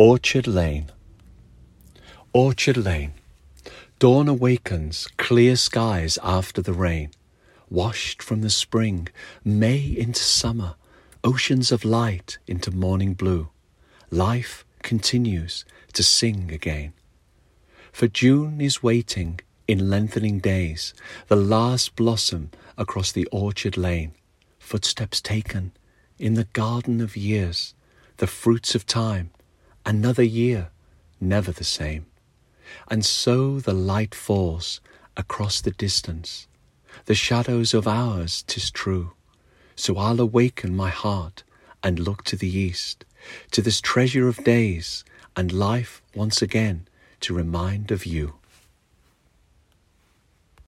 Orchard Lane. Orchard Lane. Dawn awakens, clear skies after the rain, washed from the spring, May into summer, oceans of light into morning blue. Life continues to sing again. For June is waiting in lengthening days, the last blossom across the orchard lane, footsteps taken in the garden of years, the fruits of time another year, never the same. And so the light falls across the distance, the shadows of hours, 'tis true. So I'll awaken my heart and look to the east, to this treasure of days and life once again to remind of you.